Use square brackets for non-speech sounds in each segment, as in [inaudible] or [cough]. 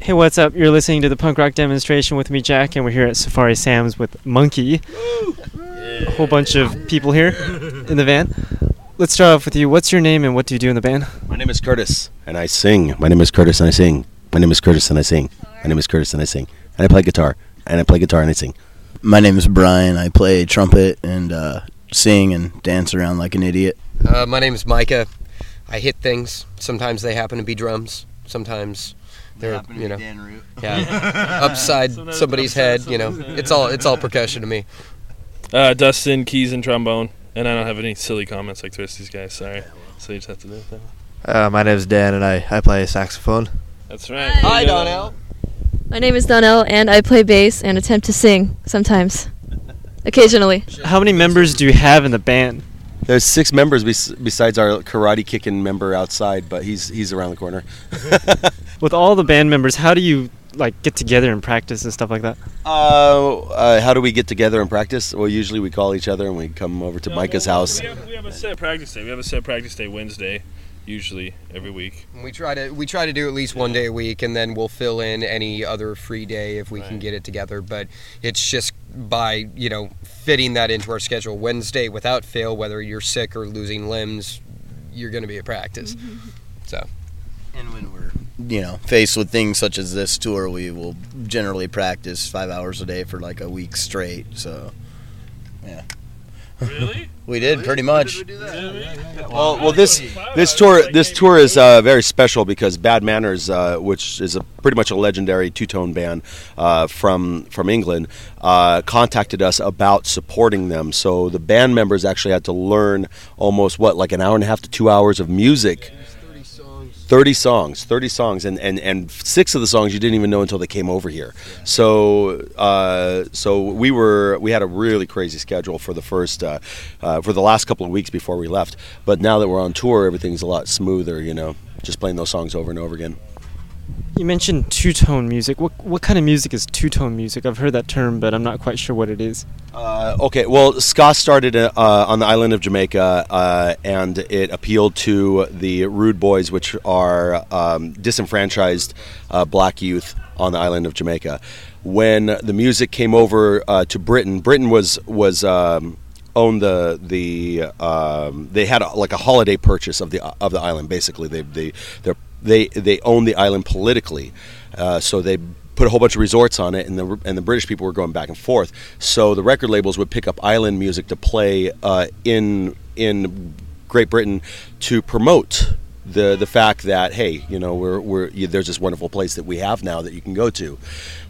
Hey, what's up? You're listening to the punk rock demonstration with me, Jack, and we're here at Safari Sam's with Monkey. A whole bunch of people here in the van. Let's start off with you. What's your name and what do you do in the band? My name is Curtis, and I sing. My name is Curtis, and I sing. My name is Curtis, and I sing. My name is Curtis, and I sing. And I play guitar, and I play guitar, and I sing. My name is Brian. I play trumpet and uh, sing and dance around like an idiot. Uh, my name is Micah. I hit things. Sometimes they happen to be drums. Sometimes they're you know yeah [laughs] [laughs] upside somebody's head. You know it's all it's all percussion to me. Uh, Dustin, keys and trombone, and I don't have any silly comments like the rest of these guys. Sorry. So you just have to do it. That. Uh, my name is Dan, and I, I play saxophone. That's right. Hi, You know Donnell. My name is Donnell, and I play bass and attempt to sing sometimes, [laughs] occasionally. How many members do you have in the band? There's six members bes- besides our karate kicking member outside, but he's he's around the corner. [laughs] With all the band members, how do you like get together and practice and stuff like that? Uh, uh, how do we get together and practice? Well, usually we call each other and we come over to No, Micah's well, house. We have, we have a set practice day. We have a set practice day Wednesday, usually every week. We try to we try to do at least one day a week, and then we'll fill in any other free day if we can get it together. But it's just by you know fitting that into our schedule. Wednesday without fail, whether you're sick or losing limbs, you're going to be at practice. Mm-hmm. So And when we're you know faced with things such as this tour, we will generally practice five hours a day for like a week straight. So Really? [laughs] we did pretty much. Well, well, this this tour this tour is uh, very special because Bad Manners, uh, which is a pretty much a legendary two tone band uh, from from England, uh, contacted us about supporting them. So the band members actually had to learn almost what like an hour and a half to two hours of music. 30 songs 30 songs and, and, and six of the songs you didn't even know until they came over here. So uh, so we were we had a really crazy schedule for the first uh, uh, for the last couple of weeks before we left. But now that we're on tour everything's a lot smoother you know just playing those songs over and over again You mentioned two tone music. What what kind of music is two tone music? I've heard that term, but I'm not quite sure what it is. Uh, okay, well, ska started uh, on the island of Jamaica, uh, and it appealed to the rude boys, which are um, disenfranchised uh, black youth on the island of Jamaica. When the music came over uh, to Britain, Britain was was um, owned the the um, they had a, like a holiday purchase of the of the island. Basically, they they they they they owned the island politically, uh, so they put a whole bunch of resorts on it, and the and the British people were going back and forth. So the record labels would pick up island music to play uh, in in Great Britain to promote the the fact that hey, you know, we're we're you, there's this wonderful place that we have now that you can go to.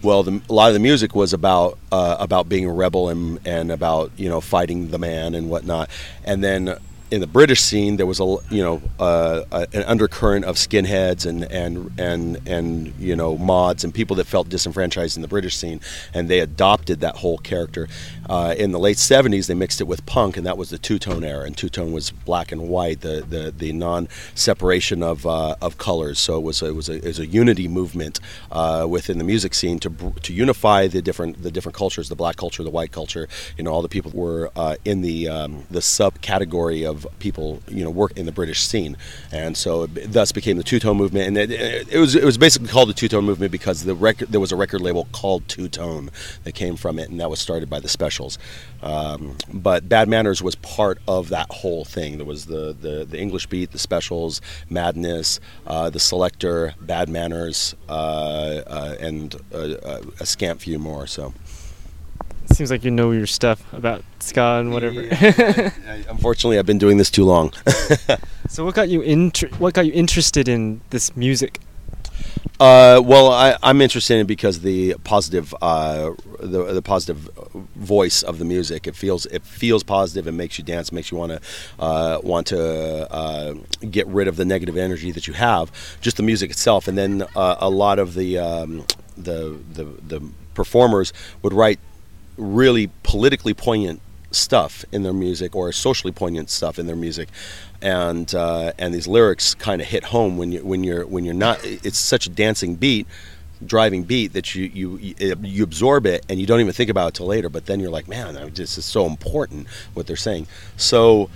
Well, the, a lot of the music was about uh, about being a rebel and and about you know fighting the man and whatnot, and then in the British scene, there was a you know uh, a, an undercurrent of skinheads and and and and you know mods and people that felt disenfranchised in the British scene, and they adopted that whole character. Uh, in the late '70s, they mixed it with punk, and that was the two tone era. And two tone was black and white, the the, the non separation of uh, of colors. So it was a, it was a, it was a unity movement uh, within the music scene to to unify the different the different cultures, the black culture, the white culture. You know, all the people were uh, in the um, the subcategory of people you know work in the British scene, and so it thus became the two tone movement. And it, it was it was basically called the two tone movement because the record there was a record label called Two Tone that came from it, and that was started by the Um, but Bad Manners was part of that whole thing. There was the the, the English beat, the Specials, Madness, uh, the Selecter, Bad Manners, uh, uh, and uh, a scant few more. So. Seems like you know your stuff about ska and whatever. [laughs] Unfortunately, I've been doing this too long. [laughs] so what got you inter- what got you interested in this music? Uh, well, I, I'm interested in it because the positive, uh, the, the positive voice of the music. It feels it feels positive. It makes you dance. Makes you want to uh, want to uh, get rid of the negative energy that you have. Just the music itself, and then uh, a lot of the, um, the the the performers would write really politically poignant stuff in their music or socially poignant stuff in their music and uh, and these lyrics kind of hit home when you when you're when you're not it's such a dancing beat driving beat that you you you absorb it and you don't even think about it till later but then you're like man this is so important what they're saying so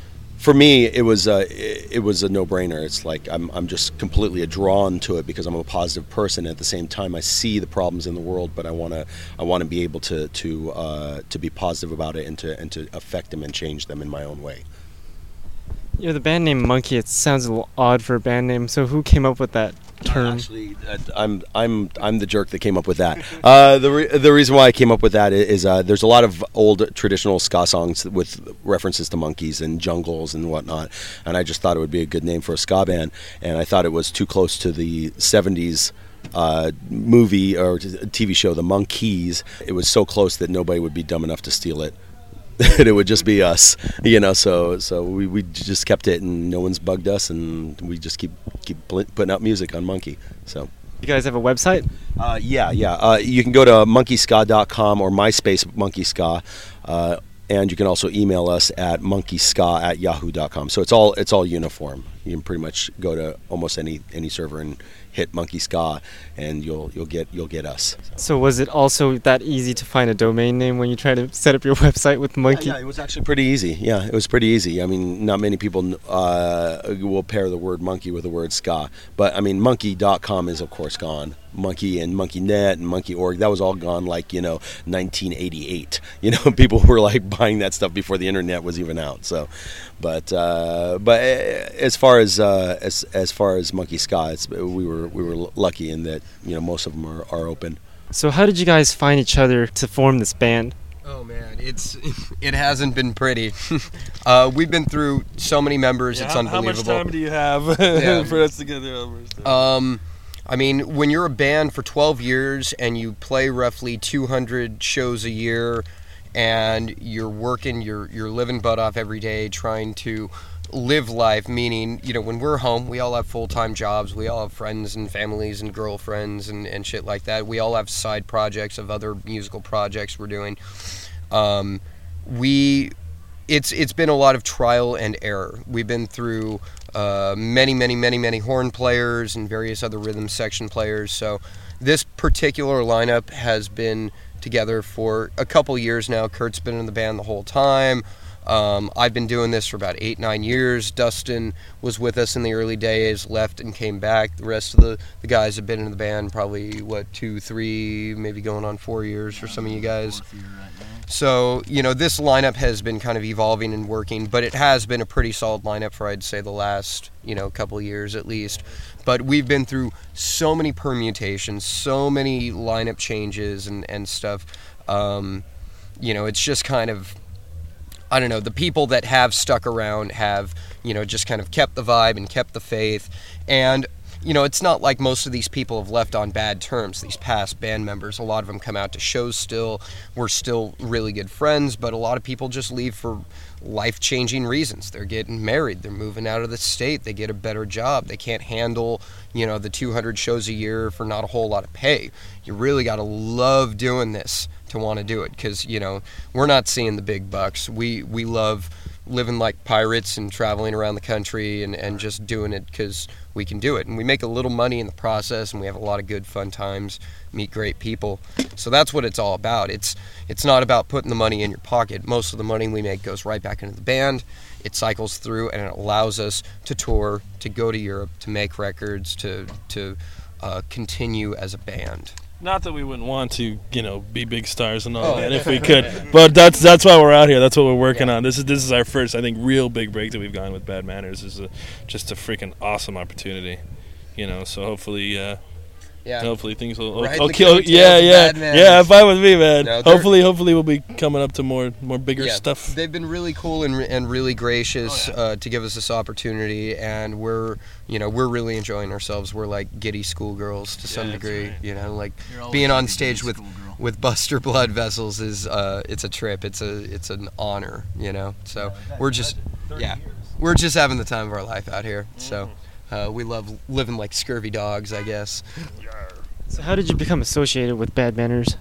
for me, it was uh, it, was a no brainer. It's like I'm I'm just completely drawn to it because I'm a positive person. At the same time, I see the problems in the world, but I want to I want to be able to to uh, to be positive about it and to and to affect them and change them in my own way. You know, the band name Monkey, it sounds a little odd for a band name. So who came up with that term? Actually, uh, I'm I'm I'm the jerk that came up with that. [laughs] Uh, the re- the reason why I came up with that is, uh, there's a lot of old traditional ska songs with references to monkeys and jungles and whatnot, and I just thought it would be a good name for a ska band, and I thought it was too close to the '70s. Uh, movie or TV show, The Monkees. It was so close that nobody would be dumb enough to steal it. [laughs] that it would just be us, you know. So so we, we just kept it, and no one's bugged us, and we just keep keep putting out music on Monkey. So You guys have a website? uh, yeah, yeah. Uh, you can go to monkeyska.com or MySpace monkeyska, uh, and you can also email us at monkeyska at yahoo.com. So it's all it's all uniform. You can pretty much go to almost any any server and hit monkey ska, and you'll you'll get you'll get us. So was it also that easy to find a domain name when you try to set up your [laughs] website with Monkey? Yeah, yeah, it was actually pretty easy. Yeah, it was pretty easy. I mean, not many people uh, will pair the word monkey with the word ska. But I mean, monkey.com is, of course, gone. Monkey and MonkeyNet and Monkey.org, that was all gone like, you know, 1988. [laughs] You know, [laughs] people were like buying that stuff before the internet was even out. So, but uh, but uh, as far as uh, as as far as Monkey Ska, it's, we were we were lucky in that you know most of them are, are open. So how did you guys find each other to form this band? Oh man, it's [laughs] it hasn't been pretty. uh, we've been through so many members. Yeah, it's how, unbelievable. How much time do you have Yeah. for us to get there? over? Um, I mean, when you're a band for 12 years and you play roughly 200 shows a year, and you're working, you're you're living butt off every day, trying to live life. Meaning, you know, when we're home, we all have full time jobs, we all have friends and families and girlfriends and and shit like that. We all have side projects of other musical projects we're doing. Um, we it's it's been a lot of trial and error. We've been through uh, many, many, many, many horn players and various other rhythm section players. So this particular lineup has been together for a couple years now. Kurt's been in the band the whole time. Um, I've been doing this for about eight, nine years. Dustin was with us in the early days, left and came back. The rest of the, the guys have been in the band probably, what, two, three, maybe going on four years for some of you guys. So, you know, this lineup has been kind of evolving and working, but it has been a pretty solid lineup for, I'd say, the last, you know, couple years at least. But we've been through so many permutations, so many lineup changes and, and stuff. Um, you know, it's just kind of, I don't know, the people that have stuck around have, you know, just kind of kept the vibe and kept the faith. And you know, it's not like most of these people have left on bad terms. These past band members, a lot of them come out to shows still. We're still really good friends, but a lot of people just leave for life changing reasons. They're getting married, they're moving out of the state, they get a better job, they can't handle, you know, the 200 shows a year for not a whole lot of pay. You really got to love doing this to want to do it because, you know, we're not seeing the big bucks. We, we love living like pirates and traveling around the country and, and just doing it because we can do it. And we make a little money in the process and we have a lot of good fun times, meet great people. So that's what it's all about. It's it's not about putting the money in your pocket. Most of the money we make goes right back into the band. It cycles through and it allows us to tour, to go to Europe, to make records, to to uh, continue as a band. Not that we wouldn't want to, you know, be big stars and all Oh. that if we [laughs] could, but that's that's why we're out here. That's what we're working on. This is this is our first, I think, real big break that we've gone with Bad Manners. This is a, just a freaking awesome opportunity, you know. So hopefully, uh, Yeah. hopefully things will. Riding oh, the kill- yeah, yeah, Bad Manners. yeah. Fine with me, man. No, hopefully, hopefully we'll be coming up to more more bigger yeah, stuff. They've been really cool and, re- and really gracious uh, to give us this opportunity, and we're you know we're really enjoying ourselves. We're like giddy schoolgirls to some degree. right. You know, like being on stage with with Buster Bloodvessels is uh, it's a trip. It's a it's an honor. You know, so we're just yeah we're just having the time of our life out here. So. Uh, we love living like scurvy dogs, I guess. So how did you become associated with Bad Manners?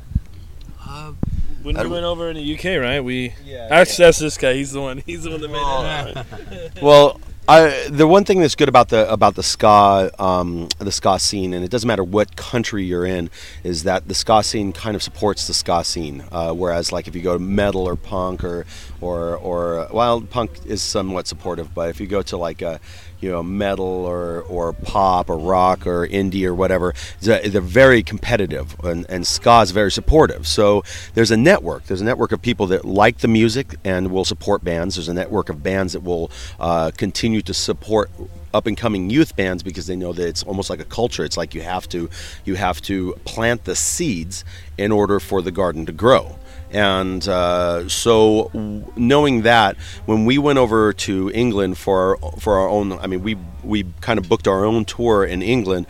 When we went over in the UK, right? We Yeah. actually that's this guy. He's the one. He's the one that made it. happen. [laughs] Well, I, the one thing that's good about the about the ska um, the ska scene, and it doesn't matter what country you're in, is that the ska scene kind of supports the ska scene. Uh, whereas, like if you go to metal or punk or or or well, punk is somewhat supportive, but if you go to like a you know metal or or pop or rock or indie or whatever, they're very competitive, and, and ska is very supportive. So there's a network. There's a network of people that like the music and will support bands. There's a network of bands that will uh, continue to support up and coming youth bands because they know that it's almost like a culture. It's like you have to you have to plant the seeds in order for the garden to grow. And uh, so, w- knowing that, when we went over to England for our, for our own, I mean, we we kind of booked our own tour in England.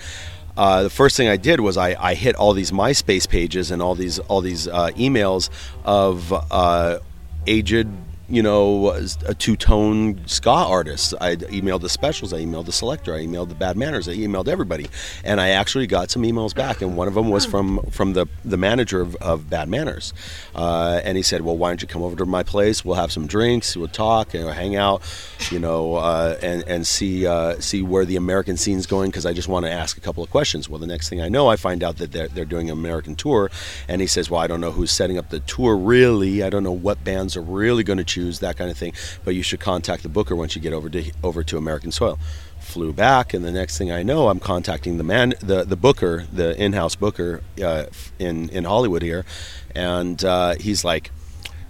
Uh, the first thing I did was I, I hit all these MySpace pages and all these all these uh, emails of uh, aged you know, a two tone ska artist. I emailed the specials, I emailed the Selecter, I emailed the bad manners, I emailed everybody. And I actually got some emails back, and one of them was from, from the, the manager of, of Bad Manners. Uh, and he said, Well, why don't you come over to my place? We'll have some drinks, we'll talk, and we'll hang out, you know, uh, and, and see, uh, see where the American scene's going, because I just want to ask a couple of questions. Well, the next thing I know, I find out that they're, they're doing an American tour, and he says, Well, I don't know who's setting up the tour really. I don't know what bands are really going to that kind of thing. But you should contact the booker once you get over to over to American soil. Flew back, and the next thing I know, I'm contacting the man, the the booker, the in-house booker uh, in in Hollywood here, and uh, he's like.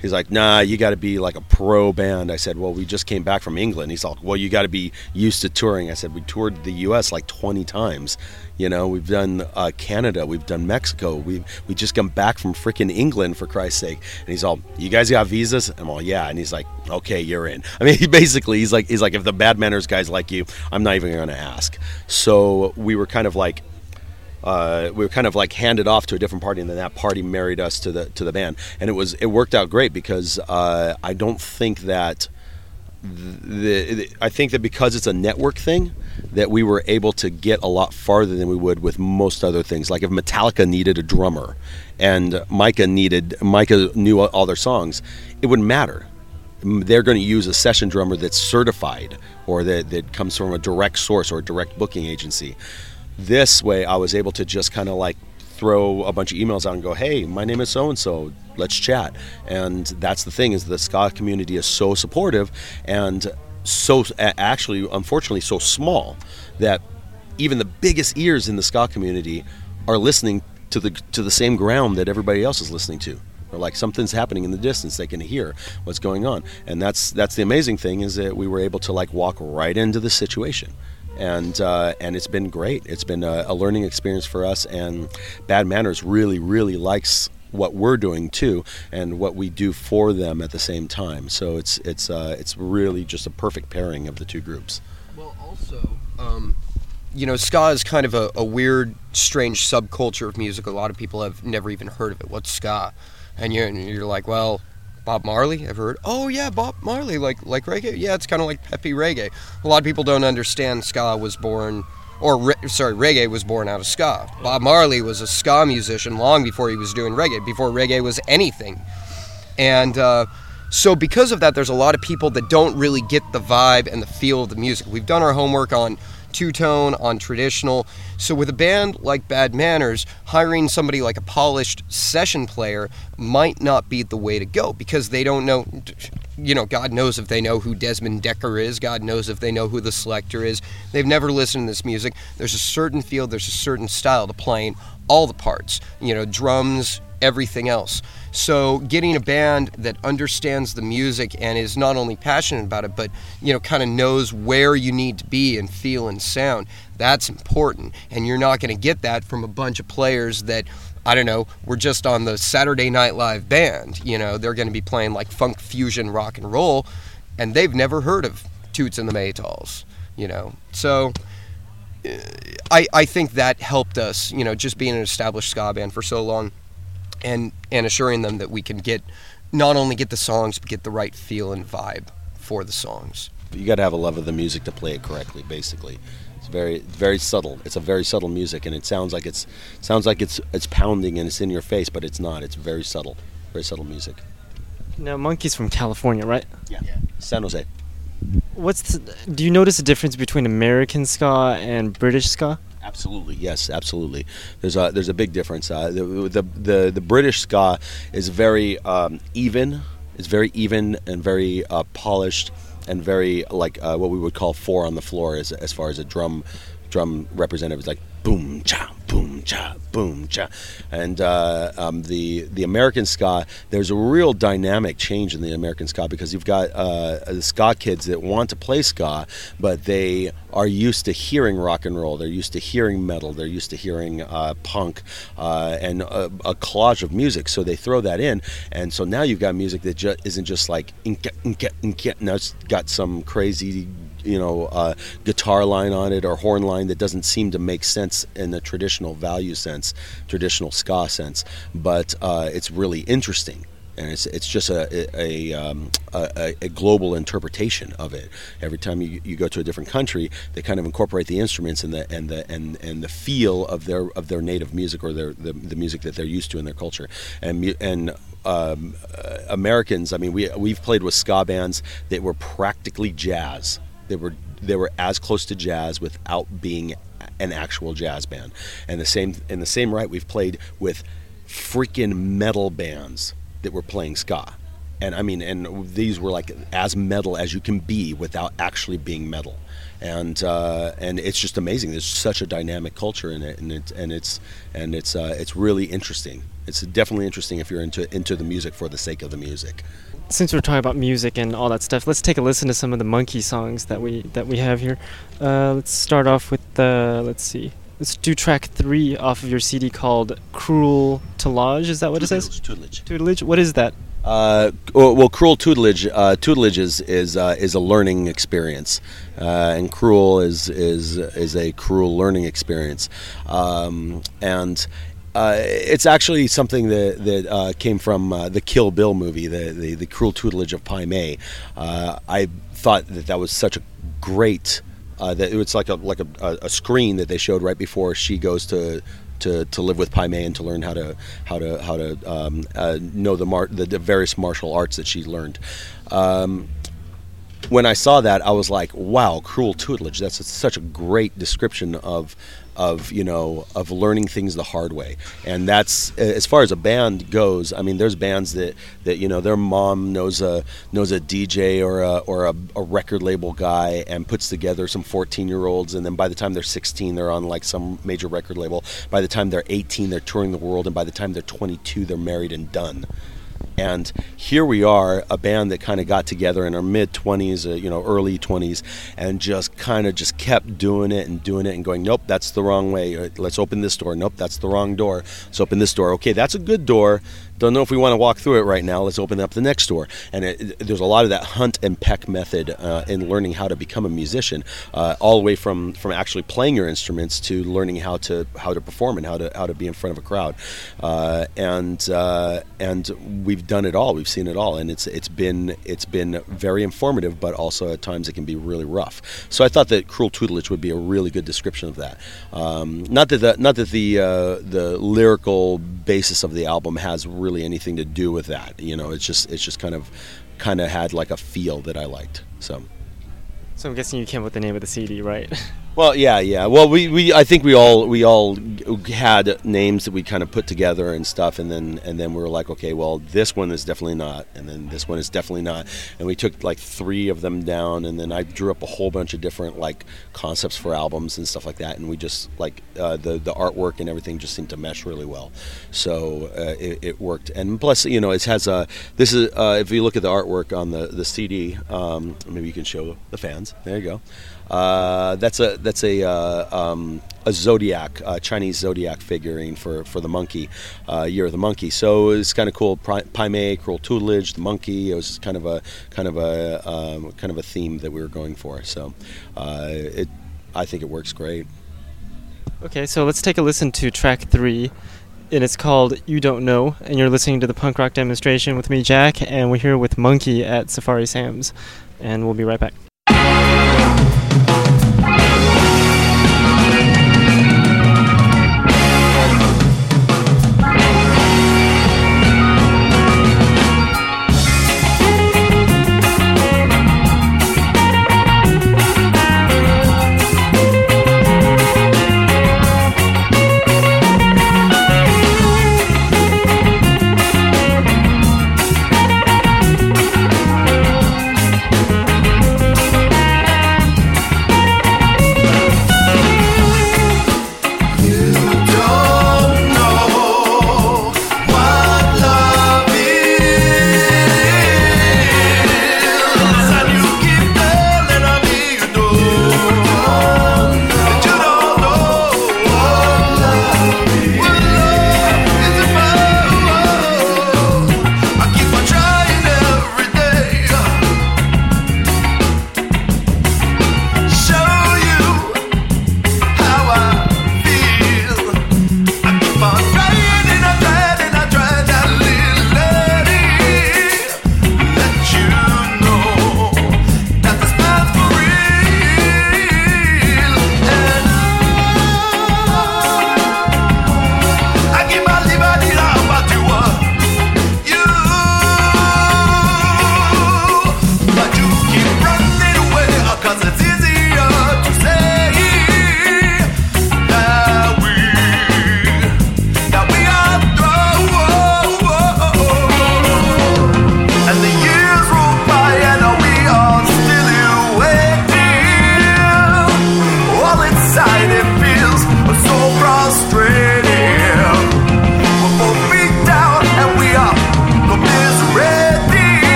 He's like, nah, you got to be like a pro band. I said, well, we just came back from England. He's like, well, you got to be used to touring. I said, we toured the U.S. like 20 times. You know, we've done uh, Canada, we've done Mexico, we we just come back from freaking England for Christ's sake. And he's all, you guys got visas? I'm all, yeah. And he's like, okay, you're in. I mean, [laughs] he basically, he's like, he's like, if the bad manners guys like you, I'm not even going to ask. So we were kind of like, uh, we were kind of like handed off to a different party, and then that party married us to the to the band, and it was it worked out great because uh, I don't think that the, the I think that because it's a network thing, that we were able to get a lot farther than we would with most other things. Like if Metallica needed a drummer, and Micah needed Micah knew all their songs, it wouldn't matter. They're going to use a session drummer that's certified or that, that comes from a direct source or a direct booking agency this way i was able to just kind of like throw a bunch of emails out and go hey my name is so and so let's chat. And that's the thing is the ska community is so supportive and so actually unfortunately so small that even the biggest ears in the ska community are listening to the to the same ground that everybody else is listening to. Or like something's happening in the distance. They can hear what's going on. And that's that's the amazing thing is that we were able to like walk right into the situation and uh, and it's been great. It's been a, a, learning experience for us, and Bad Manners really, really likes what we're doing too, and what we do for them at the same time. So it's it's uh, it's really just a perfect pairing of the two groups. Well, also. Um, you know, ska is kind of a, a weird, strange subculture of music. A lot of people have never even heard of it. What's ska? And you're, and you're like, well, Bob Marley. Ever heard? Oh yeah, Bob Marley, like like reggae. Yeah, it's kind of like peppy reggae. A lot of people don't understand ska was born, or re- sorry, reggae was born out of ska. Bob Marley was a ska musician long before he was doing reggae, before reggae was anything, and. Uh, so because of that, there's a lot of people that don't really get the vibe and the feel of the music. We've done our homework on two tone, on traditional. So, with a band like Bad Manners, hiring somebody like a polished session player might not be the way to go because they don't know. You know, God knows if they know who Desmond Dekker is. God knows if they know who the Selecter is. They've never listened to this music. There's a certain feel, there's a certain style to playing all the parts. You know, drums, everything else. So getting a band that understands the music and is not only passionate about it, but you know, kind of knows where you need to be and feel and sound. That's important, and you're not going to get that from a bunch of players that. I don't know, we're just on the Saturday Night Live band. You know, they're going to be playing like funk fusion rock and roll, and they've never heard of Toots and the Maytals, you know. So uh, I, I think that helped us, you know, just being an established ska band for so long and and assuring them that we can get not only get the songs but get the right feel and vibe for the songs. You got to have a love of the music to play it correctly. Basically, it's very very subtle. It's a very subtle music, and it sounds like it's sounds like it's it's pounding and it's in your face, but it's not. It's very subtle, very subtle music. Now, Monkey's from California, right? Yeah. yeah. San Jose. What's the, do you notice a difference between American ska and British ska? Absolutely, yes, absolutely. There's a there's a big difference. Uh, the, the the the British ska is very um, even. It's very even and very uh, polished and very like uh, what we would call four on the floor as as far as a drum drum representative is like boom cha boom cha boom cha. And uh, um, the the American ska there's a real dynamic change in the American ska because you've got uh, the ska kids that want to play ska but they are used to hearing rock and roll. They're used to hearing metal. They're used to hearing uh, punk uh, and a, a, collage of music. So they throw that in. And so now you've got music that ju- isn't just like inka, inka, inka. now it's got some crazy you know uh, guitar line on it or horn line that doesn't seem to make sense in the traditional value sense, traditional ska sense. But uh, it's really interesting. And it's, it's just a a, um, a, a, global interpretation of it. Every time you, you go to a different country, they kind of incorporate the instruments and the and the and, and the feel of their of their native music or their the, the music that they're used to in their culture. And and um, uh, Americans, I mean, we we've played with ska bands that were practically jazz they were they were as close to jazz without being an actual jazz band. And the same in the same right, we've played with freaking metal bands that were playing ska. And I mean, and these were like as metal as you can be without actually being metal. And uh, and it's just amazing. There's such a dynamic culture in it, and it's and it's and it's uh, it's really interesting. It's definitely interesting if you're into into the music for the sake of the music since we're talking about music and all that stuff, let's take a listen to some of the Monkey songs that we that we have here. Uh, let's start off with the let's see. Let's do track three off of your CD called "Cruel Tutelage." Is that what tutelage, it says? Tutelage. Tutelage. What is that? Uh, well, cruel tutelage. Uh, tutelage is is uh, is a learning experience, uh, and cruel is is is a cruel learning experience, um, and uh, it's actually something that that uh, came from uh, the Kill Bill movie, the, the, the cruel tutelage of Pai Mei. Uh, I thought that that was such a great uh, that it's like a like a, a, screen that they showed right before she goes to. To, to live with Pai Mei and to learn how to how to how to um, uh, know the, mar- the, the various martial arts that she learned. Um, when I saw that, I was like, "Wow, cruel tutelage! That's a, such a great description of of you know of learning things the hard way. And that's as far as a band goes i mean there's bands that that you know their mom knows a knows a dj or a or a, a record label guy and puts together some 14 year olds and then by the time they're 16 they're on like some major record label. By the time they're 18 they're touring the world and by the time they're 22 they're married and done and here we are, a band that kind of got together in our mid 20s, uh, you know, early 20s, and just kind of just kept doing it and doing it and going, nope, that's the wrong way. Let's open this door. Nope, that's the wrong door. Let's open this door. Okay, that's a good door. Don't know if we want to walk through it right now. Let's open up the next door. And it, there's a lot of that hunt and peck method uh, in learning how to become a musician, uh, all the way from, from actually playing your instruments to learning how to how to perform and how to how to be in front of a crowd. Uh, and uh, and we've done it all. We've seen it all, and it's it's been it's been very informative, but also at times it can be really rough. So I thought that cruel tutelage would be a really good description of that. Um, not that the, not that the uh, the lyrical basis of the album has really really anything to do with that. You know, it's just it's just kind of kind of had like a feel that I liked. So. So I'm guessing you came up with the name of the CD, right? [laughs] Well, yeah, yeah. Well, we, we I think we all we all had names that we kind of put together and stuff, and then and then we were like, okay, well, this one is definitely not, and then this one is definitely not, and we took like three of them down, and then I drew up a whole bunch of different like concepts for albums and stuff like that, and we just like uh, the the artwork and everything just seemed to mesh really well, so uh, it, it, worked, and plus you know it has a this is uh, if you look at the artwork on the the CD, um, maybe you can show the fans. There you go. Uh, that's a that's a uh, um, a zodiac uh, Chinese zodiac figurine for, for the monkey uh, year of the monkey. So it's kind of cool. Pai Mei, cruel tutelage, the monkey. It was kind of a kind of a um, kind of a theme that we were going for. So it I think it works great. Okay, so let's take a listen to track three. And it's called You Don't Know, and you're listening to the punk rock demonstration with me, Jack, and we're here with Monkey at Safari Sam's, and we'll be right back.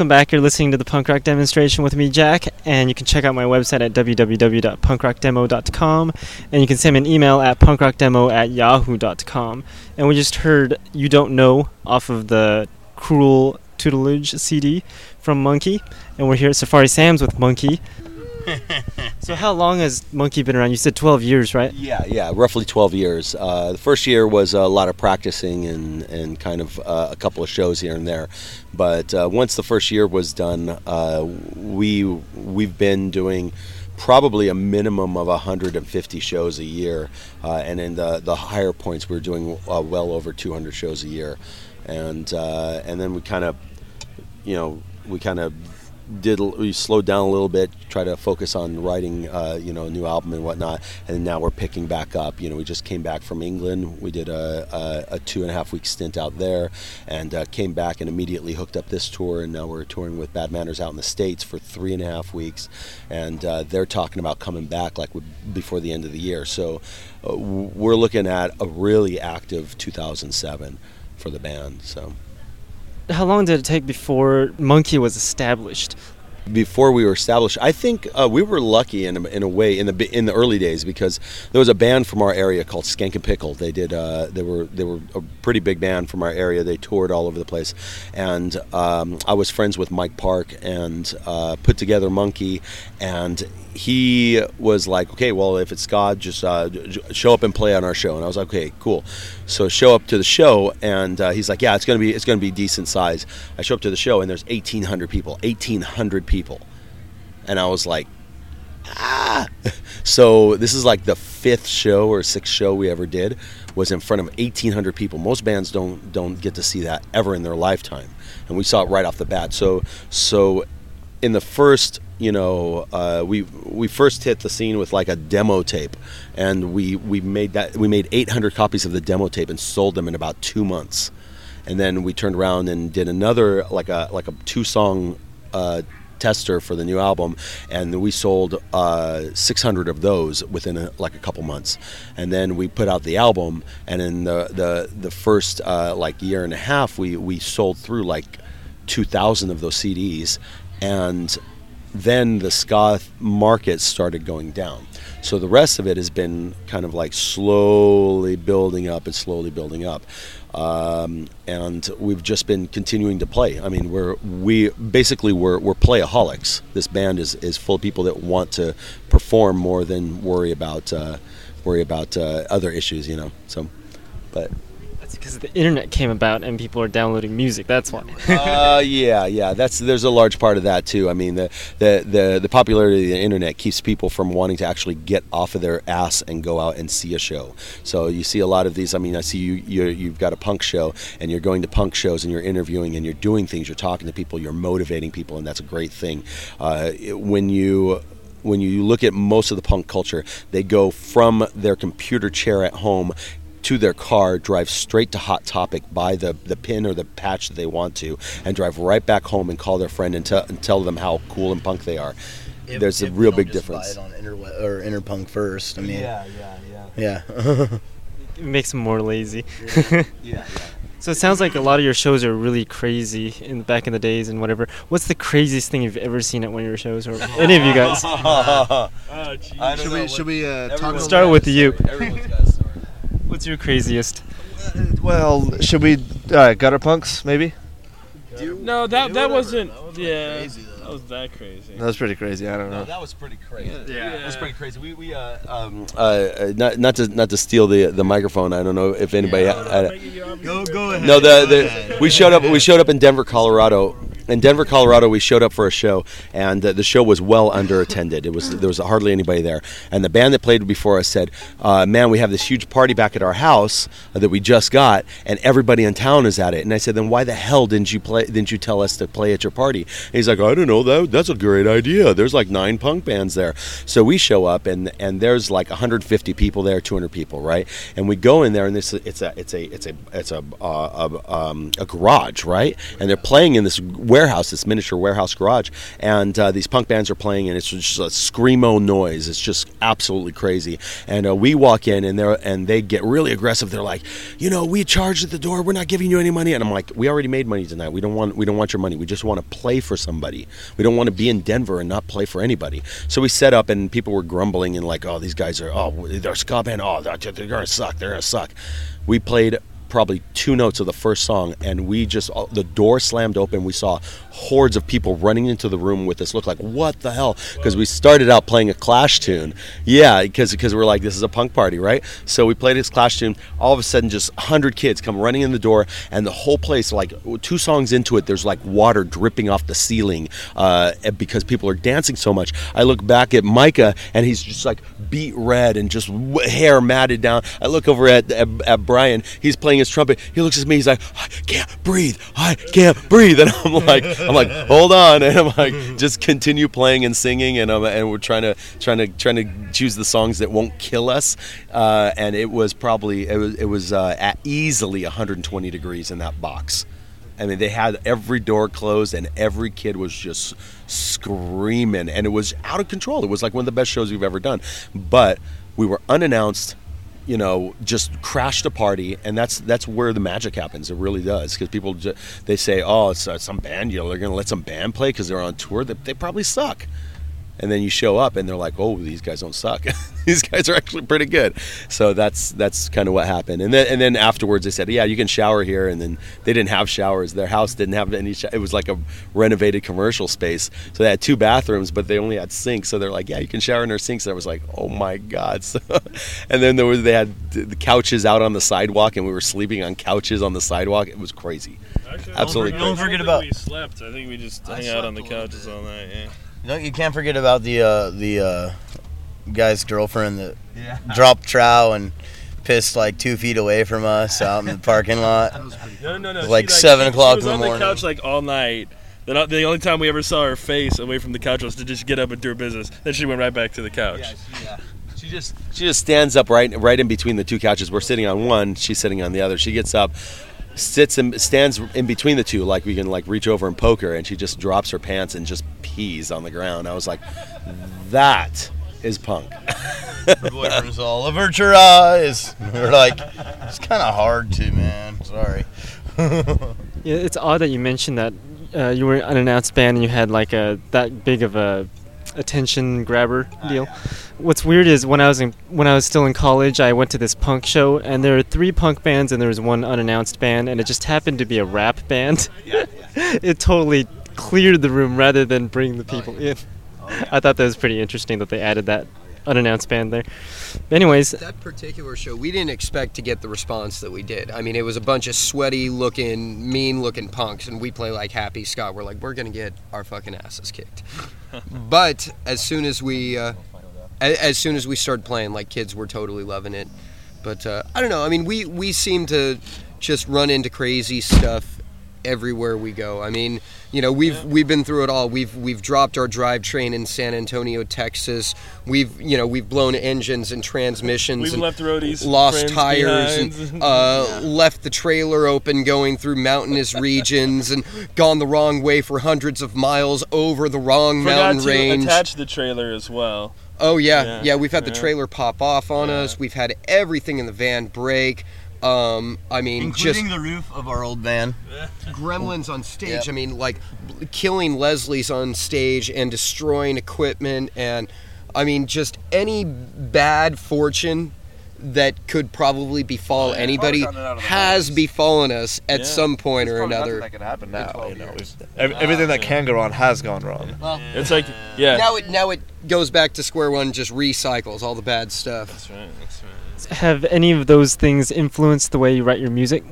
Welcome back. You're listening to the punk rock demonstration with me, Jack, and you can check out my website at www.punkrockdemo.com, and you can send me an email at punkrockdemo at yahoo.com. And we just heard You Don't Know off of the Cruel Tutelage CD from Monkey, and we're here at Safari Sam's with Monkey. [laughs] so, how long has Monkey been around? You said 12 years, right? Yeah, yeah, roughly 12 years. Uh, the first year was a lot of practicing and, and kind of uh, a couple of shows here and there. But uh, once the first year was done, uh, we, we've been doing probably a minimum of 150 shows a year. Uh, and in the, the higher points, we are doing uh, well over 200 shows a year. And, uh, and then we kind of, you know, we kind of did we slowed down a little bit, try to focus on writing, uh, you know, a new album and whatnot, and now we're picking back up. You know, we just came back from England. We did a, a, a two and a half week stint out there, and uh, came back and immediately hooked up this tour, and now we're touring with Bad Manners out in the states for three and a half weeks, and uh, they're talking about coming back like before the end of the year. So uh, we're looking at a really active 2007 for the band. So. How long did it take before Monkey was established? before we were established. I think uh, we were lucky in a, in a way in the in the early days because there was a band from our area called Skankin' Pickle. They did uh, they were they were a pretty big band from our area. They toured all over the place, and um, I was friends with Mike Park and uh, put together Monkey, and he was like, okay, well if it's God, just uh, show up and play on our show. And I was like, okay, cool. So show up to the show, and uh, he's like, yeah, it's gonna be it's gonna be decent size. I show up to the show, and there's 1,800 people, 1,800 people, and I was like, ah. [laughs] So this is like the fifth show or sixth show we ever did was in front of 1,800 people. Most bands don't don't get to see that ever in their lifetime, and we saw it right off the bat. So so in the first you know uh, we we first hit the scene with like a demo tape and we we made that we made 800 copies of the demo tape and sold them in about two months. And then we turned around and did another like a like a two song uh, tester for the new album and we sold uh, 600 of those within a, like a couple months. And then we put out the album and in the the, the first uh, like year and a half we we sold through like 2000 of those CDs and then the ska market started going down. So the rest of it has been kind of like slowly building up and slowly building up. Um, and we've just been continuing to play. I mean, we're we basically we're, we're playaholics. This band is, is full of people that want to perform more than worry about uh, worry about uh, other issues, you know. So, but because the internet came about and people are downloading music. That's why. [laughs] uh, yeah, yeah. That's there's a large part of that too. I mean, the, the the the popularity of the internet keeps people from wanting to actually get off of their ass and go out and see a show. So you see a lot of these. I mean, I see you you you've got a punk show and you're going to punk shows and you're interviewing and you're doing things. You're talking to people. You're motivating people, and that's a great thing. Uh, it- when you when you look at most of the punk culture, they go from their computer chair at home to their car, drive straight to Hot Topic, buy the, the pin or the patch that they want to, and drive right back home and call their friend and, tell and tell them how cool and punk they are. If- There's a if we real don't big just buy difference. it on Interwe- or Interpunk first. I mean, yeah, yeah. yeah. Yeah. It makes them more lazy. [laughs] yeah, So it sounds like a lot of your shows are really crazy in back in the days and whatever. What's the craziest thing you've ever seen at one of your shows, or [laughs] any of you guys? [laughs] Oh, Should we should we uh, talk? Start with you. Everyone's got a story. What's your craziest? Well, should we uh, gutter punks maybe? No, that that wasn't. Yeah, that was that crazy. That was pretty crazy. I don't No, know. that was pretty crazy. Yeah. That's pretty crazy. We, we uh, um, uh, uh, not not to not to steal the the microphone. I don't know if anybody. uh, Go go ahead. no, the, the we showed up. We showed up in Denver, Colorado. In Denver, Colorado, we showed up for a show, and uh, the show was well under attended. It was there was hardly anybody there, and the band that played before us said, uh, "Man, we have this huge party back at our house that we just got, and everybody in town is at it." And I said, "Then why the hell didn't you play? Didn't you tell us to play at your party?" And he's like, "I don't know. That that's a great idea. There's like nine punk bands there." So we show up, and and there's like 150 people there, 200 people, right? And we go in there, and this it's a it's a it's a it's a uh, a, um, a garage, right? And they're playing in this warehouse, this miniature warehouse garage, and uh, these punk bands are playing, and it's just a screamo noise. It's just absolutely crazy. And uh, we walk in, and they and they get really aggressive. They're like, you know, we charged at the door. We're not giving you any money. And I'm like, we already made money tonight. We don't want we don't want your money. We just want to play for somebody. We don't want to be in Denver and not play for anybody. So we set up, and people were grumbling and like, oh, these guys are oh, they're ska band. Oh, they're, they're gonna suck. They're gonna suck. We played probably two notes of the first song and we just uh, the door slammed open. We saw hordes of people running into the room with this look like what the hell? Because we started out playing a clash tune. Yeah because because we're like this is a punk party right? So we played this clash tune. All of a sudden just 100 kids come running in the door and the whole place like two songs into it there's like water dripping off the ceiling uh, because people are dancing so much. I look back at micah and he's just like beat red and just hair matted down. I look over at, at, at brian. He's playing his trumpet he looks at me he's like i can't breathe i can't breathe and i'm like i'm like hold on [laughs] and i'm like just continue playing and singing and I'm, and we're trying to trying to trying to choose the songs that won't kill us uh, and it was probably it was it was uh, at easily 120 degrees in that box I mean, they had every door closed, and every kid was just screaming, and it was out of control. It was like one of the best shows we've ever done. But we were unannounced, you know, just crashed a party, and that's that's where the magic happens. It really does, because people they say, "Oh, it's uh, some band. You know, they're going to let some band play because they're on tour. They, they probably suck." and then you show up and they're like, "Oh, these guys don't suck. [laughs] [laughs] these guys are actually pretty good." So that's that's kind of what happened. And then and then afterwards they said, "Yeah, you can shower here." And then they didn't have showers. Their house didn't have any. Sh- it was like a renovated commercial space, so they had two bathrooms, but they only had sinks. So they're like, "Yeah, you can shower in our sinks." And I was like, "Oh my god!" [laughs] So, and then there was they had the couches out on the sidewalk, and we were sleeping on couches on the sidewalk. It was crazy. Actually, Absolutely don't crazy. Don't forget about. we slept. I think we just hung out on the slept a little couches all night. Yeah. No, you can't forget about the uh, the uh, guy's girlfriend that dropped trow and pissed like two feet away from us out in the [laughs] parking lot. No, no, no. It was like seven she- o'clock She was in the on morning. the couch like all night. Then uh, the only time we ever saw her face away from the couch was to just get up and do her business. Then she went right back to the couch. Yeah, She just she just stands up right right in between the two couches. We're sitting on one, she's sitting on the other. She gets up, sits and stands in between the two, like we can like reach over and poke her, and she just drops her pants and just pees on the ground. I was like, that is punk. Her boyfriend was all avert your eyes. We're like, it's kind of hard to, man. Sorry. [laughs] Yeah, it's odd that you mentioned that uh, you were an unannounced band and you had like a that big of a attention grabber deal. What's weird is when I was in when I was still in college, I went to this punk show and there were three punk bands and there was one unannounced band and it just happened to be a rap band. Yeah. [laughs] it totally cleared the room rather than bring the people in. I thought that was pretty interesting that they added that unannounced band there. Anyways, That particular show, we didn't expect to get the response that we did. I mean, it was a bunch of sweaty looking, mean looking punks, and we play like Happy ska. We're like, we're going to get our fucking asses kicked. [laughs] but as soon as we. Uh, a- as soon as we started playing, like kids were totally loving it. But uh, I don't know. I mean, we we seem to just run into crazy stuff everywhere we go. I mean, you know, we've we've been through it all. We've we've dropped our drivetrain in San Antonio, Texas. We've you know we've blown engines and transmissions. We've and left roadies, lost tires, behind. and uh, left the trailer open going through mountainous regions, and gone the wrong way for hundreds of miles over the wrong Forgot mountain to range. attach the trailer as well. Oh yeah, Yeah, yeah. we've had the trailer pop off on Yeah. us. We've had everything in the van break. Um, I mean, Including just the roof of our old van. [laughs] gremlins on stage. Yep. I mean, like killing Leslie's on stage and destroying equipment, and I mean, just any bad fortune that could probably befall anybody gotten it out of the has hands. befallen us at Yeah. some point or another. that can happen now. You know, years. Ev- everything that can go wrong has gone wrong. Well, It's like yeah. Now it now it goes back to square one, just recycles all the bad stuff. That's right. That's right. Have any of those things influenced the way you write your music?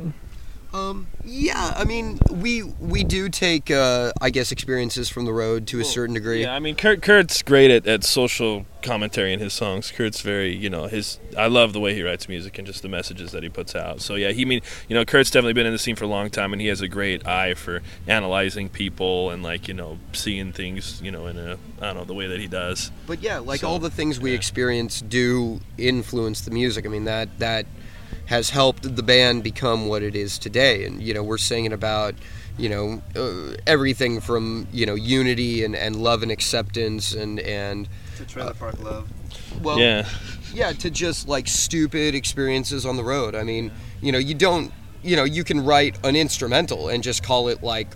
Um, yeah, I mean, we we do take, uh, I guess, experiences from the road to a certain degree. Yeah, I mean, Kurt Kurt's great at, at social commentary in his songs. Kurt's very, you know, his. I love the way he writes music and just the messages that he puts out. So yeah, he mean, you know, Kurt's definitely been in the scene for a long time, and he has a great eye for analyzing people and like you know seeing things, you know, in a I don't know the way that he does. But yeah, like So, all the things we yeah. experience do influence the music. I mean that that has helped the band become what it is today. And you know, we're singing about you know uh, everything from you know unity and, and love and acceptance and and To Trailer Park Love. well yeah, yeah to just like stupid experiences on the road. I mean, you know, you don't you know you can write an instrumental and just call it like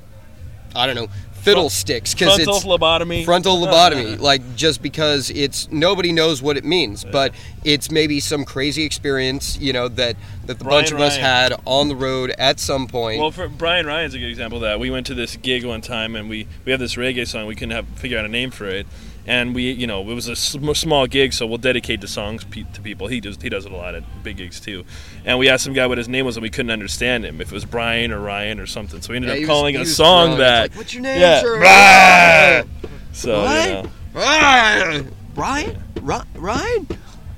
I don't know fiddlesticks because frontal it's lobotomy. frontal lobotomy like just because it's nobody knows what it means but it's maybe some crazy experience you know that that the Brian bunch of us had on the road at some point Well, for Brian Ryan's a good example of that. We went to this gig one time, and we we have this reggae song. We couldn't have figure out a name for it, and we you know it was a sm- small gig, so we'll dedicate the songs pe- to people. He does he does it a lot at big gigs too, and we asked some guy what his name was, and we couldn't understand him if it was Brian or Ryan or something. So we ended Yeah, up was- calling it a song that like, what's your name yeah, sir?" Brian. So What? you know, Ryan Ryan Ri- Ryan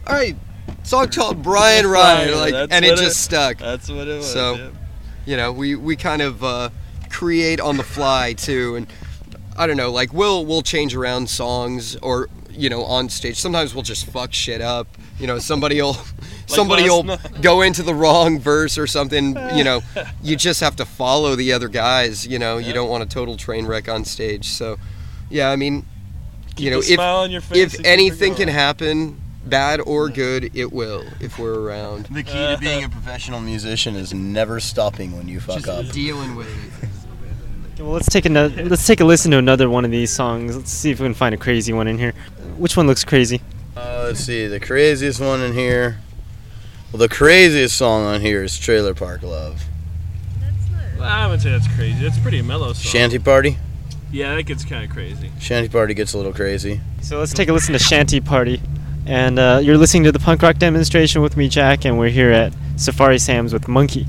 all right song called Brian [laughs] Ryan like that's and it just it- stuck that's what it was. So- yeah. you know we we kind of uh, create on the fly too and i don't know like we'll we'll change around songs or you know on stage. Sometimes we'll just fuck shit up. You know somebody will [laughs] somebody'll [laughs] go into the wrong verse or something you know. You just have to follow the other guys you know. You don't want a total train wreck on stage. So yeah i mean Keep you know a smile on your if face if anything can happen bad or good it will if we're around. The key to being a [laughs] professional musician is never stopping when you fuck up. dealing with it. Okay, well, let's take another. Let's take a listen to another one of these songs. Let's see if we can find a crazy one in here. Which one looks crazy? Uh, let's see, the craziest one in here. Well, the craziest song on here is Trailer Park Love. Well, I wouldn't say that's crazy. It's a pretty mellow song. Shanty Party? Yeah, that gets kind of crazy. Shanty Party gets a little crazy. So let's take a listen to Shanty Party. And uh, you're listening to the punk rock demonstration with me, Jack, and we're here at Safari Sam's with Monkey.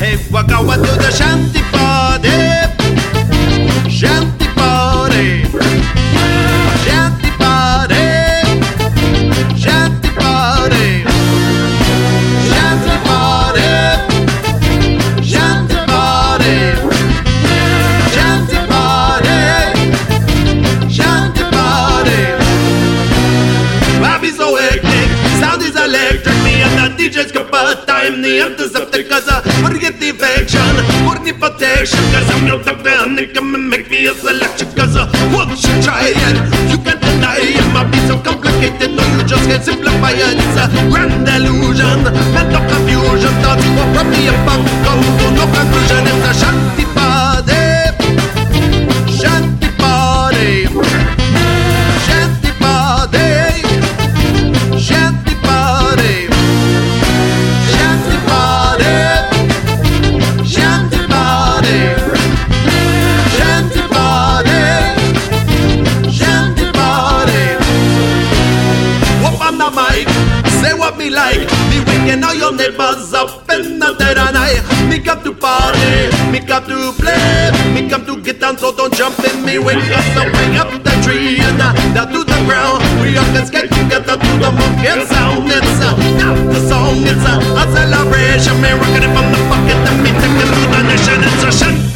Hey, walk out to the shanty party. Shanty party. Shanty party. Shanty party. Shanty party. Shanty party. Shanty party. Shanty party. Vibe is so hectic, sound is electric Me and the DJ's time The I forget the infection For the protection Cause I'm not the panic Come and make me a selection Cause uh, once you try it You can't deny it might be so complicated No you just can't simplify it It's a grand illusion Mental confusion Thoughts go from me and back Come to no conclusion It's a shanty what me like. Me waking all your neighbors up in the dead of night. Me come to party Me come to play. Me come to get down so don't jump in me Wake up, bring up the tree and down to the ground We all can skate together to the monkey sound. It's uh, not the song, it's uh, a celebration. Me rocking it from the pocket and me taking to the nation. It's a shanty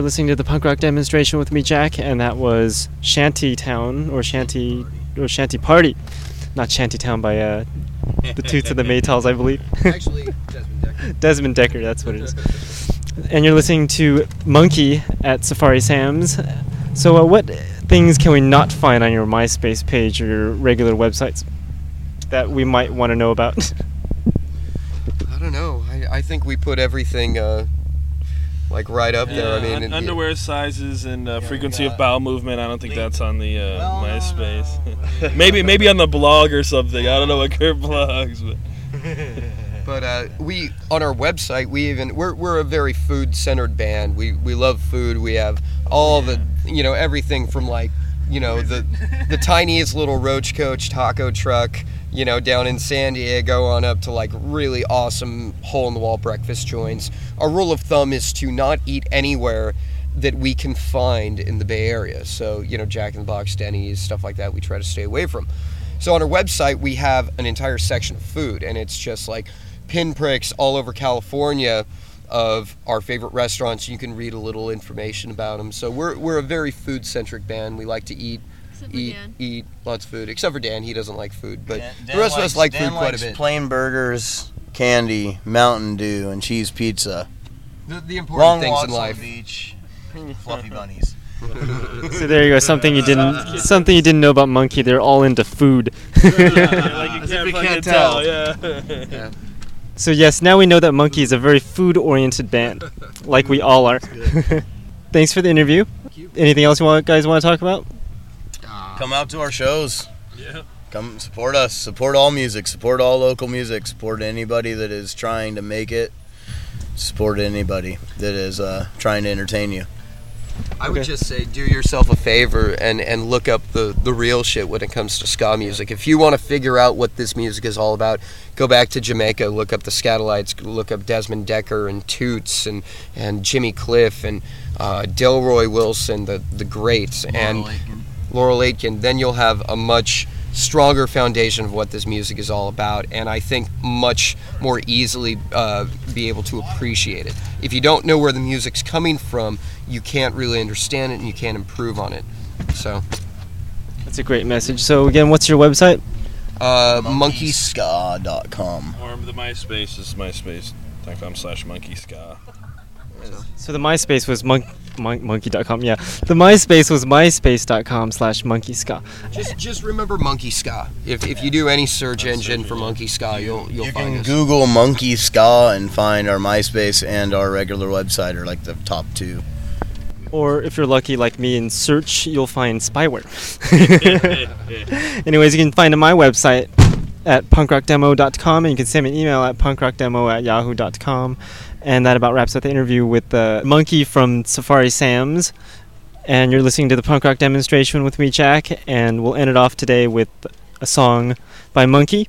You're listening to the punk rock demonstration with me, Jack, and that was Shanty Town or Shanty or Shanty Party, not Shanty Town by uh, the Toots of the [laughs] Maytals, I believe. Actually, Desmond Dekker. [laughs] Desmond Dekker, that's what it is. And you're listening to Monkey at Safari Sam's. So, uh, what things can we not find on your MySpace page or your regular websites that we might want to know about? [laughs] I don't know. I, I think we put everything uh, like right up there. I mean, un- it- underwear sizes and uh, frequency of bowel movement. I don't think that's on the uh, MySpace. [laughs] [laughs] maybe maybe on the blog or something. I don't know what Kurt blogs, but [laughs] But uh, we on our website we even we're, we're a very food centered band. We we love food. We have all the you know everything from like you know the the [laughs] tiniest little roach coach taco truck you know down in San Diego on up to like really awesome hole in the wall breakfast joints. Our rule of thumb is to not eat anywhere that we can find in the Bay Area. So you know Jack in the Box, Denny's, stuff like that. We try to stay away from. So on our website, we have an entire section of food, and it's just like pinpricks all over California of our favorite restaurants. You can read a little information about them. So we're, we're a very food centric band. We like to eat, eat, Dan. eat lots of food. Except for Dan, he doesn't like food, but Dan- the Dan rest of us like Dan food quite a bit. Plain burgers, candy, Mountain Dew, and cheese pizza. The, the important Long things walks in on life. the beach, fluffy bunnies. [laughs] so there you go. Something you didn't something you didn't know about Monkey. They're all into food. [laughs] like you can't can't tell. tell. Yeah. So yes, now we know that Monkey is a very food-oriented band, [laughs] like we all are. [laughs] Thanks for the interview. Anything else you want, guys want to talk about? Come out to our shows. Yeah. Come support us. Support all music. Support all local music. Support anybody that is trying to make it. Support anybody that is uh, trying to entertain you. I would just say do yourself a favor and, and look up the, the real shit when it comes to ska music. If you want to figure out what this music is all about, go back to Jamaica, look up the Skatalites, look up Desmond Dekker and Toots and, and Jimmy Cliff and uh, Delroy Wilson, the, the greats, and Laurel Aitken. Then you'll have a much stronger foundation of what this music is all about, and I think much more easily uh, be able to appreciate it. If you don't know where the music's coming from, you can't really understand it and you can't improve on it. So, That's a great message. So again, what's your website? uh, monkeys. Monkeyska.com. Or the MySpace is myspace.com slash monkey ska. So the MySpace was monk, mon- monkey.com. Yeah, the MySpace was myspace.com slash monkeyska. Just just remember Monkey Ska. If, if you do any search engine for Monkey Ska, you'll you'll You find can us. Google Monkey Ska and find our MySpace and our regular website are like the top two. Or if you're lucky like me in search, you'll find spyware. [laughs] Anyways, you can find my website at punkrockdemo.com and you can send me an email at punkrockdemo at yahoo.com. And that about wraps up the interview with the monkey from Safari Sam's. And you're listening to the punk rock demonstration with me, Jack. And we'll end it off today with a song by Monkey.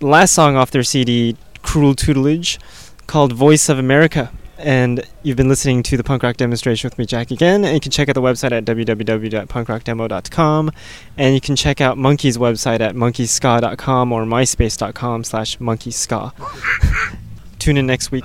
Last song off their CD, Cruel Tutelage, called Voice of America. And you've been listening to the punk rock demonstration with me, Jack, again. And you can check out the website at www.punkrockdemo.com. And you can check out Monkey's website at monkeyska.com or myspace.com slash monkeyska. [laughs] Tune in next week.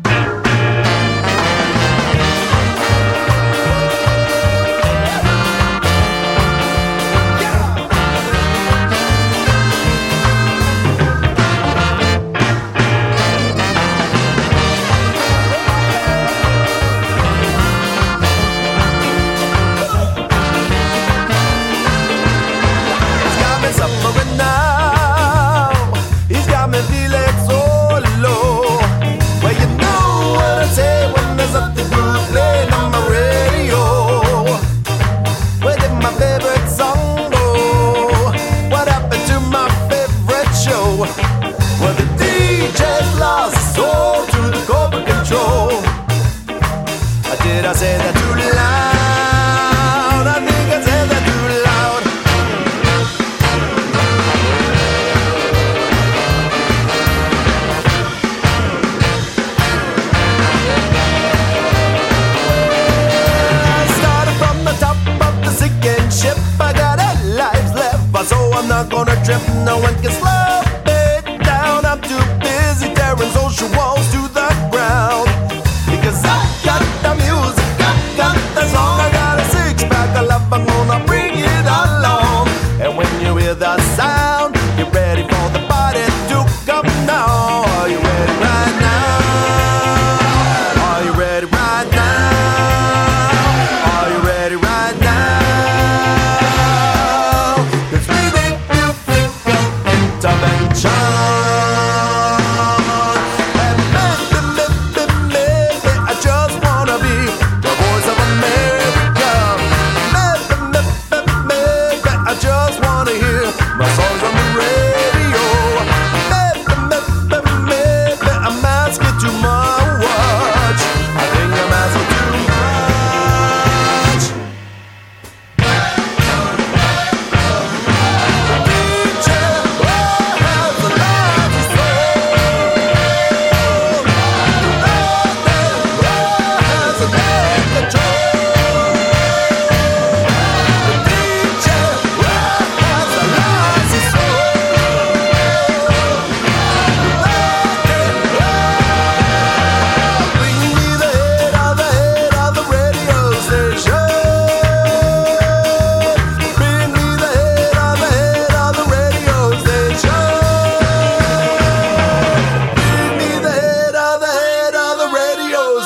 Did I say that too loud? I think I said that too loud. I started from the top of the sinking ship. I got eight lives left, so I'm not gonna trip. No one can slow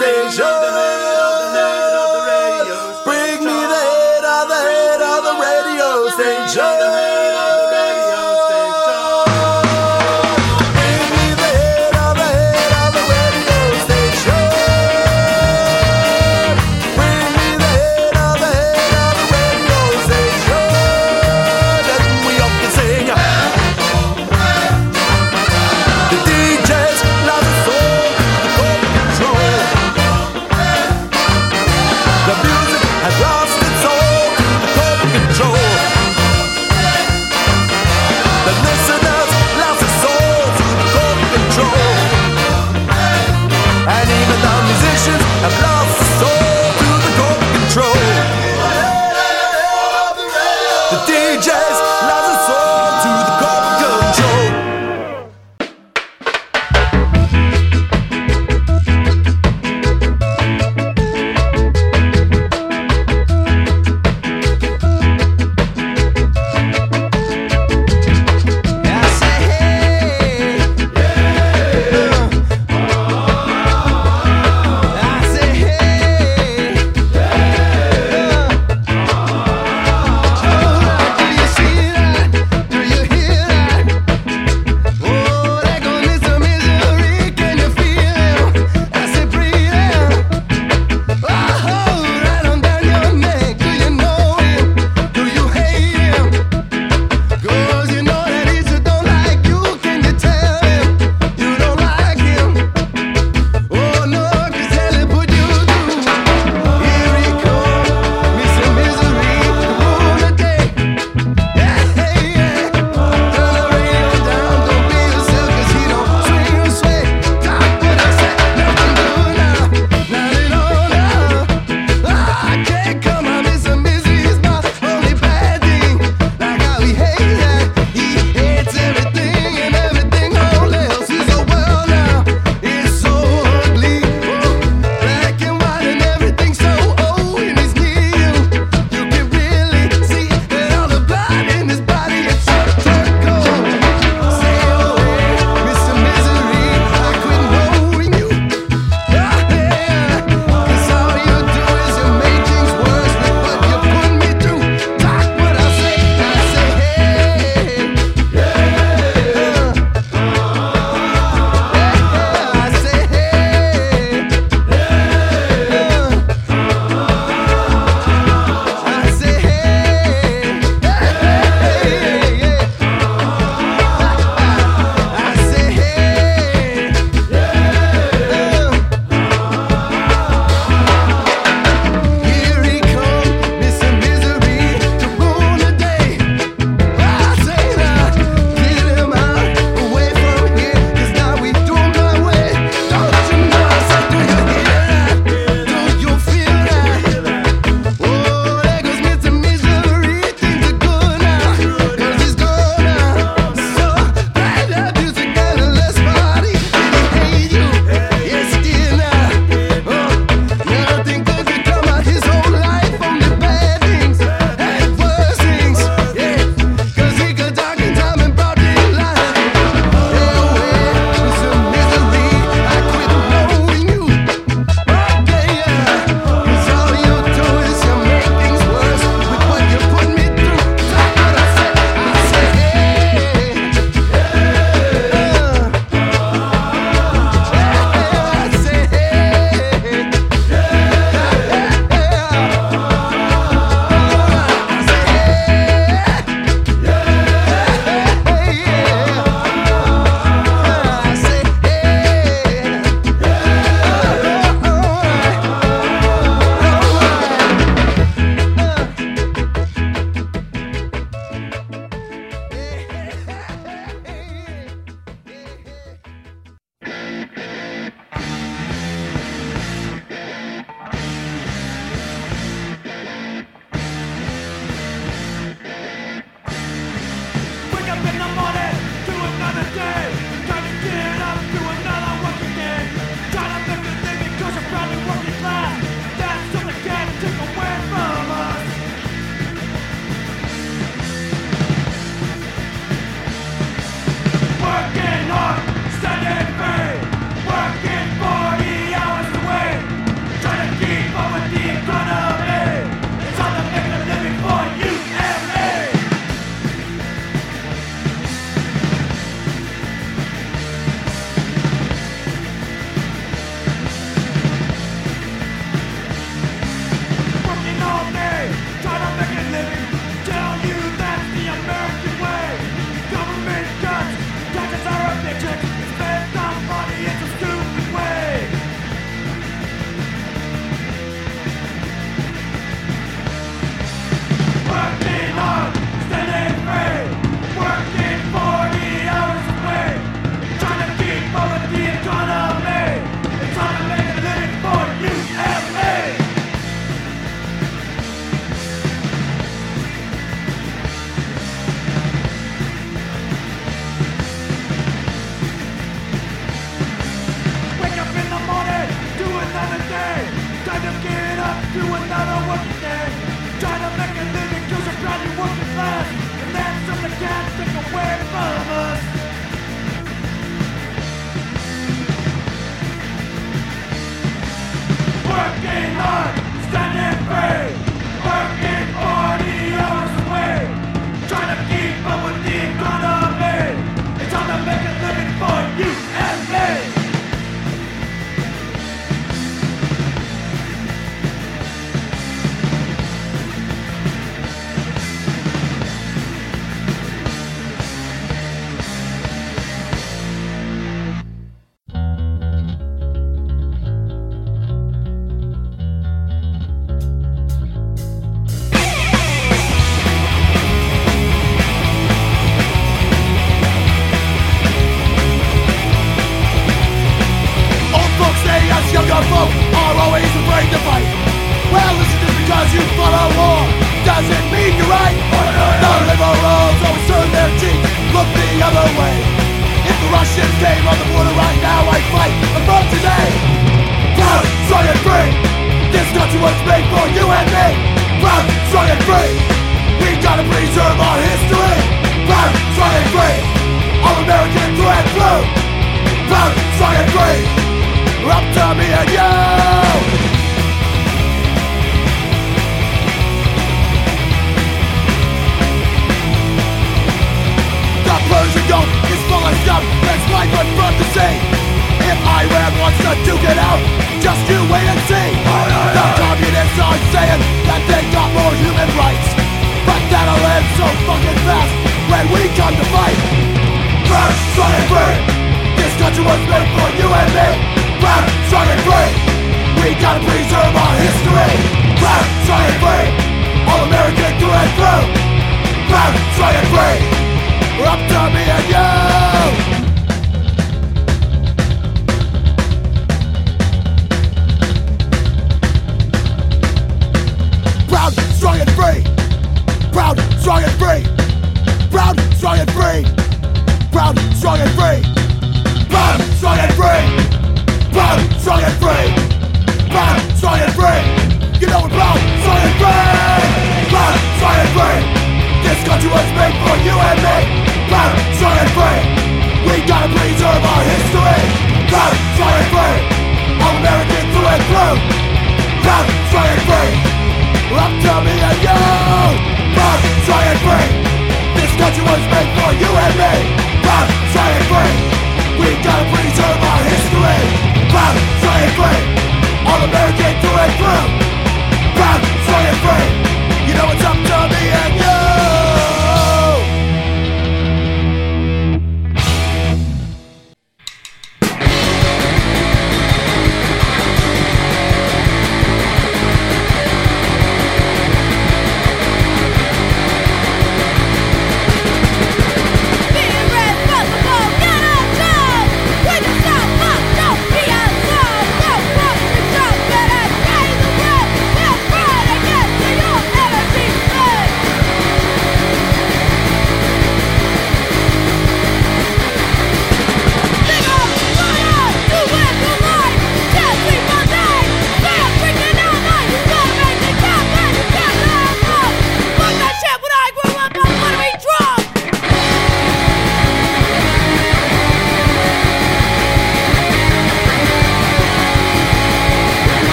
seja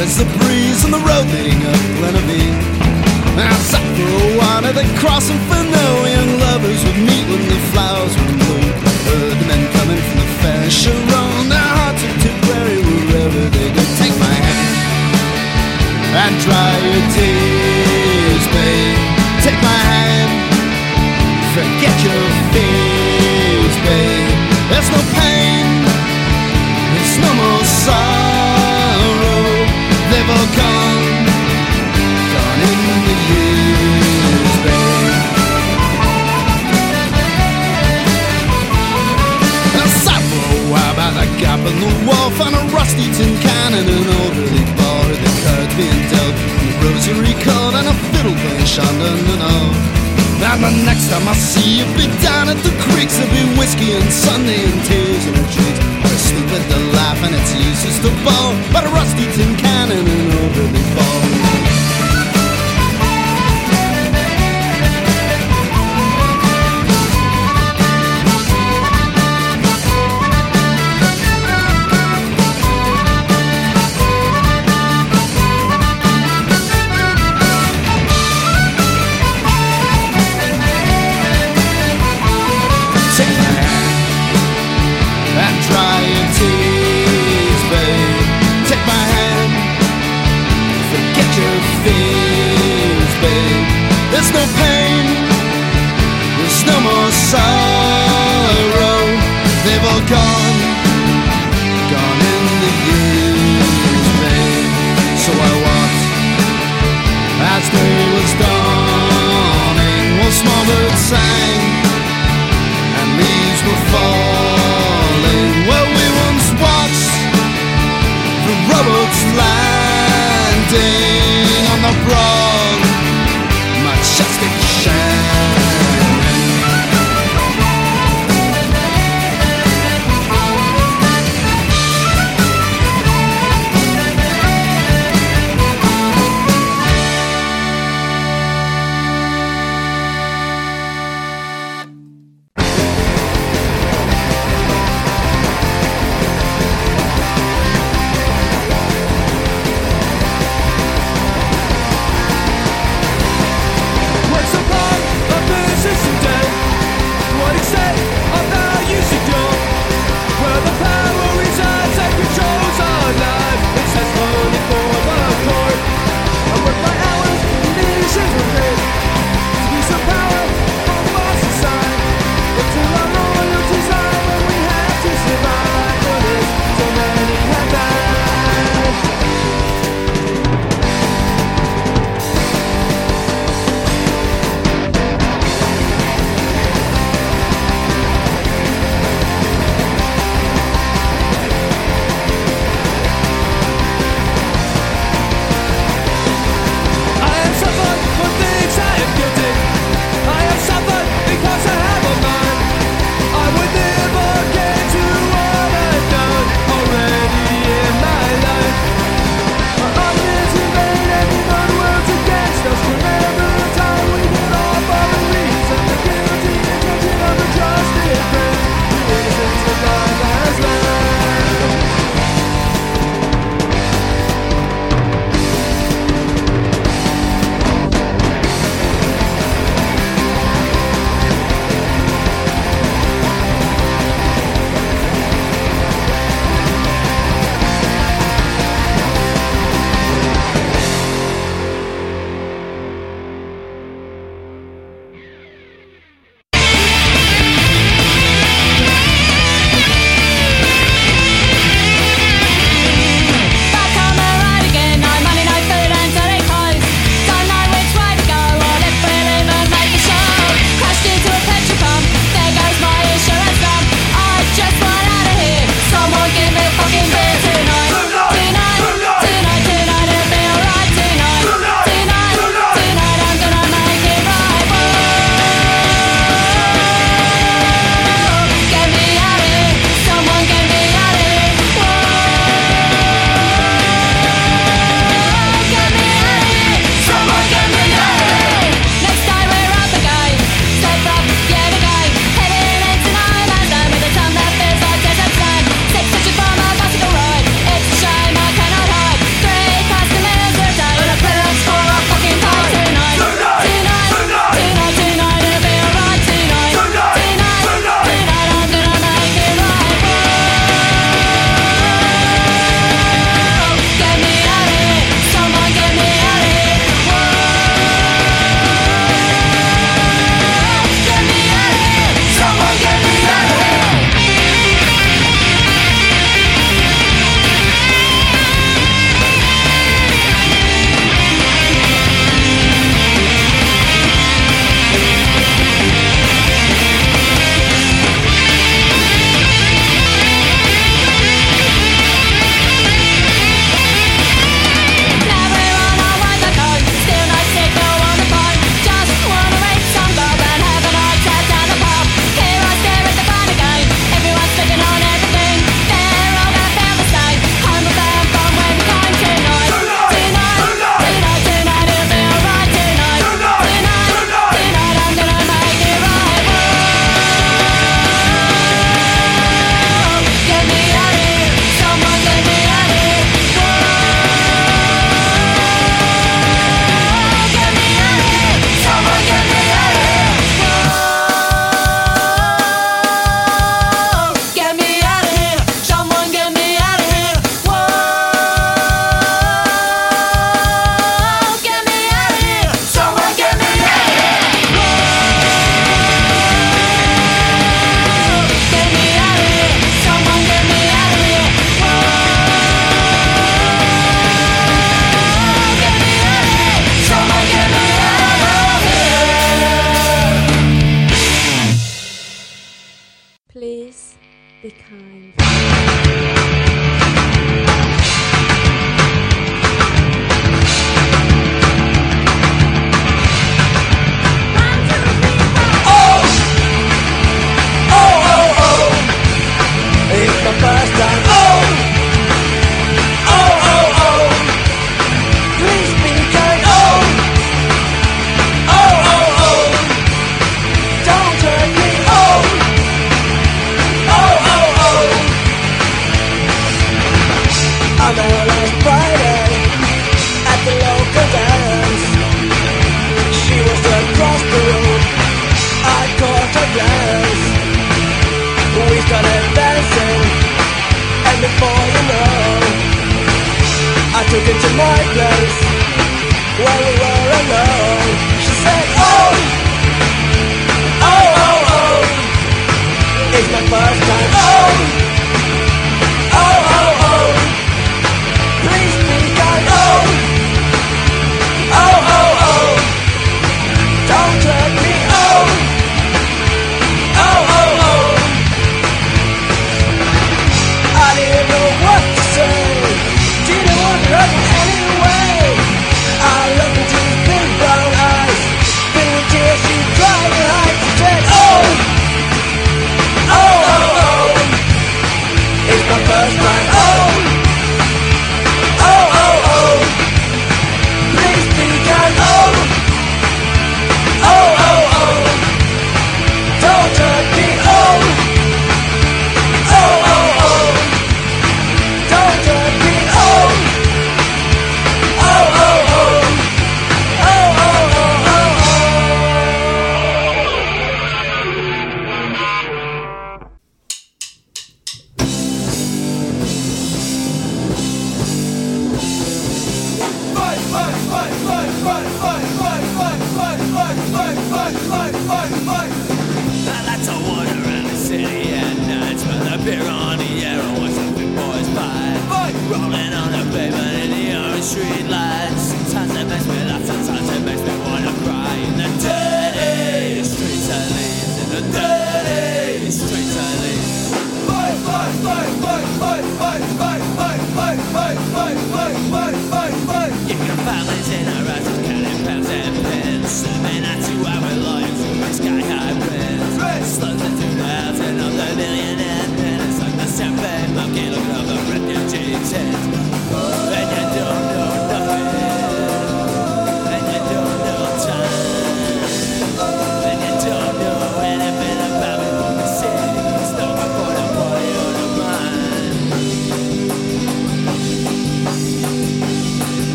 as the breeze on the road leading up. I sat for a while at the crossing for no young lovers would meet when the flowers would bloom. Heard the men coming from the fair Sharon, their hearts of Tipperary wherever they go. Take my hand and dry your tears, babe. Take my hand, forget your found a rusty tin can and an orderly bar with the cards being dealt, and the rosary called and a fiddle playing Shandon and the next time I see you be down at the creeks, there'll be whiskey and Sunday and tears and a treat. We're stupid to laugh and it's useless to ball, but a rusty tin can and an elderly ball.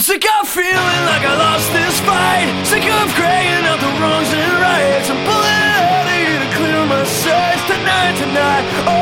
sick of feeling like I lost this fight. Sick of crying out the wrongs and rights. I'm pulling out of here to clear my sights tonight, tonight. Oh.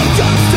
I'm done.